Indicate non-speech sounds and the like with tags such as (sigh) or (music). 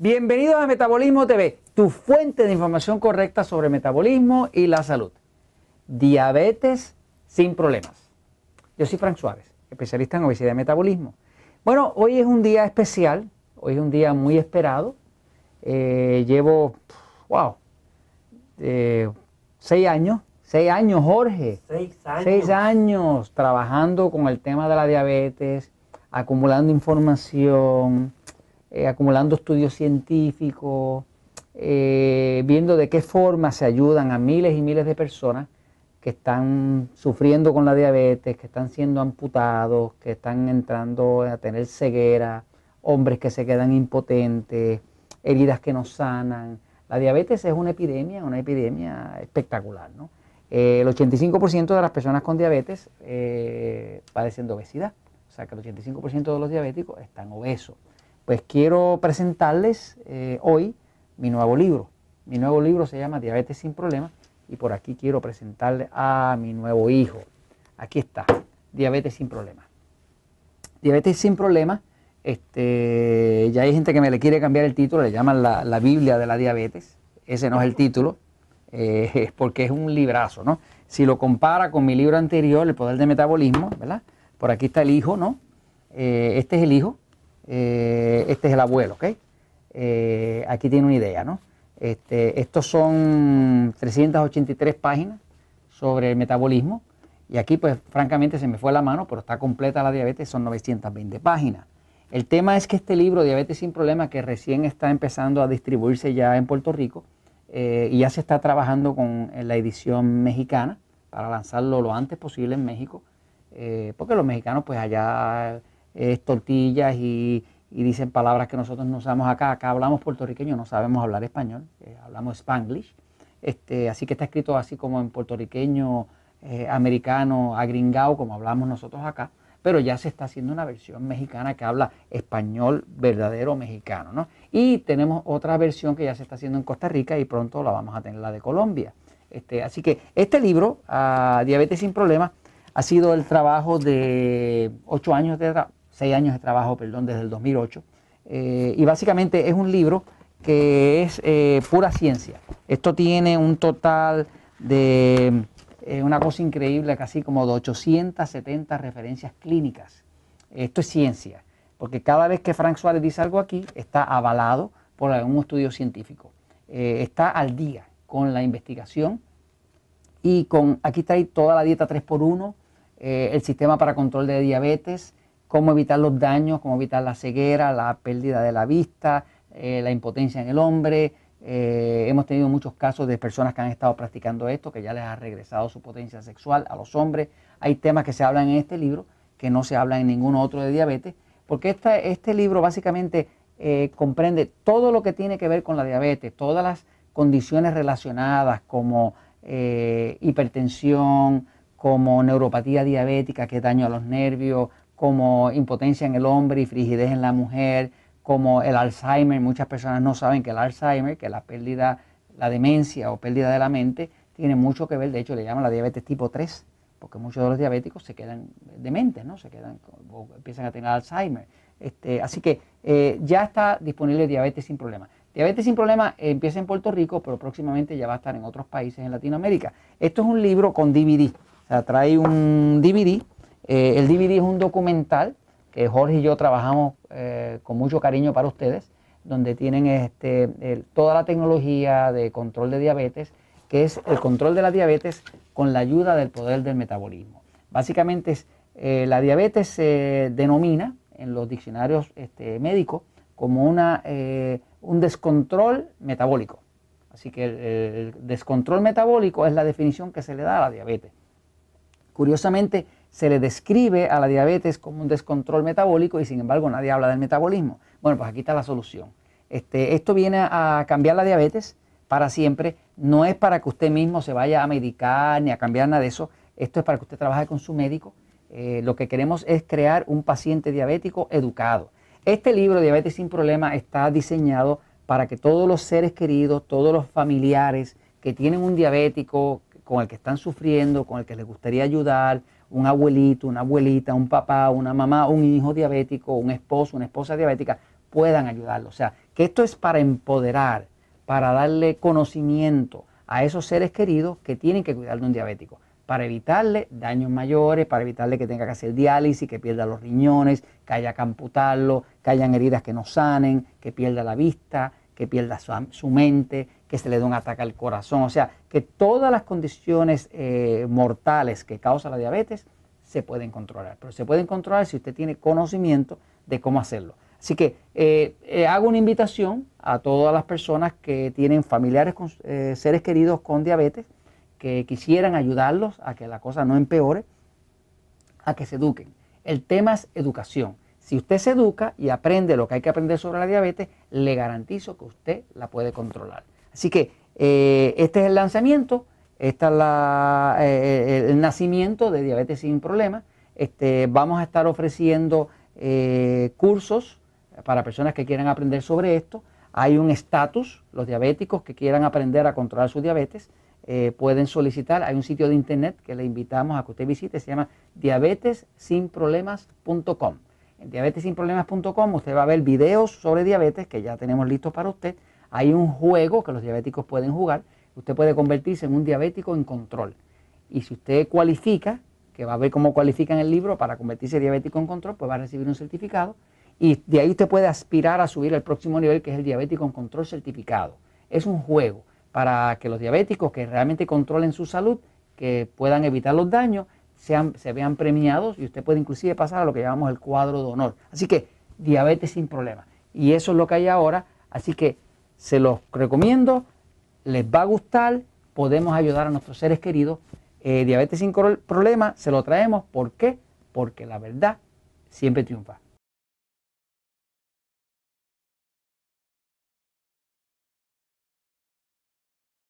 Bienvenidos a Metabolismo TV, tu fuente de información correcta sobre metabolismo y la salud. Diabetes sin problemas. Yo soy Frank Suárez, especialista en obesidad y metabolismo. Bueno, hoy es un día especial, hoy es un día muy esperado. Eh, llevo, wow, eh, seis años, seis años, Jorge. Seis años. Seis años trabajando con el tema de la diabetes, acumulando información, eh, acumulando estudios científicos, eh, viendo de qué forma se ayudan a miles y miles de personas que están sufriendo con la diabetes, que están siendo amputados, que están entrando a tener ceguera, hombres que se quedan impotentes, heridas que no sanan. La diabetes es una epidemia, una epidemia espectacular. ¿no? Eh, el 85% de las personas con diabetes padecen de obesidad, o sea que el 85% de los diabéticos están obesos. Pues quiero presentarles eh, hoy mi nuevo libro. Mi nuevo libro se llama Diabetes sin Problemas y por aquí quiero presentarle a mi nuevo hijo. Aquí está, Diabetes sin Problemas. Diabetes sin Problemas, este, ya hay gente que me le quiere cambiar el título, le llaman la, Biblia de la diabetes. Ese no es el título, eh, (laughs) porque es un librazo, ¿no? Si lo compara con mi libro anterior, El Poder del Metabolismo, ¿verdad? Por aquí está el hijo, ¿no? Eh, este es el hijo, eh, este es el abuelo, ¿ok? Eh, aquí tiene una idea, ¿no? Este, estos son 383 páginas sobre el metabolismo y aquí pues francamente se me fue la mano, pero está completa la diabetes, son 920 páginas. El tema es que este libro, Diabetes sin Problemas, que recién está empezando a distribuirse ya en Puerto Rico eh, y ya se está trabajando con la edición mexicana para lanzarlo lo antes posible en México, porque los mexicanos pues allá es tortillas y, dicen palabras que nosotros no usamos acá. Acá hablamos puertorriqueño, no sabemos hablar español, eh, hablamos spanglish. Este, así que está escrito así como en puertorriqueño, eh, americano, agringao, como hablamos nosotros acá. Pero ya se está haciendo una versión mexicana que habla español verdadero mexicano. ¿no? Y tenemos otra versión que ya se está haciendo en Costa Rica y pronto la vamos a tener la de Colombia. Este, así que este libro, ah, Diabetes sin Problemas, ha sido el trabajo de ocho años de, seis años de trabajo, perdón, desde el 2008. Eh, y básicamente es un libro que es eh, pura ciencia. Esto tiene un total de eh, una cosa increíble, casi como de 870 referencias clínicas. Esto es ciencia, porque cada vez que Frank Suárez dice algo aquí, está avalado por algún estudio científico. está al día con la investigación y con, aquí está toda la dieta 3x1, el sistema para control de diabetes, cómo evitar los daños, cómo evitar la ceguera, la pérdida de la vista, eh, la impotencia en el hombre. Eh, hemos tenido muchos casos de personas que han estado practicando esto, que ya les ha regresado su potencia sexual a los hombres. Hay temas que se hablan en este libro que no se hablan en ningún otro de diabetes, porque este libro básicamente eh, comprende todo lo que tiene que ver con la diabetes, todas las condiciones relacionadas como hipertensión, como neuropatía diabética, que daño a los nervios, como impotencia en el hombre y frigidez en la mujer, como el Alzheimer. Muchas personas no saben que el Alzheimer, que la pérdida, la demencia o pérdida de la mente, tiene mucho que ver, de hecho le llaman la diabetes tipo 3, porque muchos de los diabéticos se quedan dementes, ¿no? Se quedan, o empiezan a tener Alzheimer. Este, así que eh, ya está disponible diabetes sin problema. Diabetes sin problema empieza en Puerto Rico, pero próximamente ya va a estar en otros países en Latinoamérica. Esto es un libro con DVD, o sea, trae un DVD eh, el DVD es un documental que Jorge y yo trabajamos eh, con mucho cariño para ustedes, donde tienen este, toda la tecnología de control de diabetes, que es el control de la diabetes con la ayuda del poder del metabolismo. Básicamente eh, la diabetes se denomina en los diccionarios este, médicos como una, un descontrol metabólico. Así que el descontrol metabólico es la definición que se le da a la diabetes. Curiosamente, se le describe a la diabetes como un descontrol metabólico y sin embargo nadie habla del metabolismo. Bueno, pues aquí está la solución. Este, esto viene a cambiar la diabetes para siempre. No es para que usted mismo se vaya a medicar ni a cambiar nada de eso. Esto es para que usted trabaje con su médico. Eh, lo que queremos es crear un paciente diabético educado. Este libro, Diabetes sin Problema, está diseñado para que todos los seres queridos, todos los familiares que tienen un diabético con el que están sufriendo, con el que les gustaría ayudar, un abuelito, una abuelita, un papá, una mamá, un hijo diabético, un esposo, una esposa diabética, puedan ayudarlos. O sea, que esto es para empoderar, para darle conocimiento a esos seres queridos que tienen que cuidar de un diabético, para evitarle daños mayores, para evitarle que tenga que hacer diálisis, que pierda los riñones, que haya que amputarlo, que hayan heridas que no sanen, que pierda la vista, que pierda su, mente, que se le dé un ataque al corazón. O sea, que todas las condiciones eh, mortales que causa la diabetes se pueden controlar. Pero se pueden controlar si usted tiene conocimiento de cómo hacerlo. Así que eh, eh, hago una invitación a todas las personas que tienen familiares, con, seres queridos con diabetes, que quisieran ayudarlos a que la cosa no empeore, a que se eduquen. El tema es educación. Si usted se educa y aprende lo que hay que aprender sobre la diabetes, le garantizo que usted la puede controlar. Así que este es el lanzamiento, este es la, el nacimiento de Diabetes sin Problemas. Este, vamos a estar ofreciendo cursos para personas que quieran aprender sobre esto. Hay un estatus, los diabéticos que quieran aprender a controlar su diabetes eh, pueden solicitar, hay un sitio de internet que le invitamos a que usted visite, se llama diabetesinproblemas.com. En diabetesinproblemas.com usted va a ver videos sobre diabetes que ya tenemos listos para usted. Hay un juego que los diabéticos pueden jugar. Usted puede convertirse en un diabético en control. Y si usted cualifica, que va a ver cómo cualifica en el libro para convertirse en diabético en control, pues va a recibir un certificado y de ahí usted puede aspirar a subir al próximo nivel, que es el diabético en control certificado. Es un juego para que los diabéticos que realmente controlen su salud, que puedan evitar los daños, sean, se vean premiados y usted puede inclusive pasar a lo que llamamos el cuadro de honor. Así que diabetes sin problema. Y eso es lo que hay ahora. Así que se los recomiendo, les va a gustar, podemos ayudar a nuestros seres queridos. Eh, diabetes sin problema se lo traemos. ¿Por qué? Porque la verdad siempre triunfa.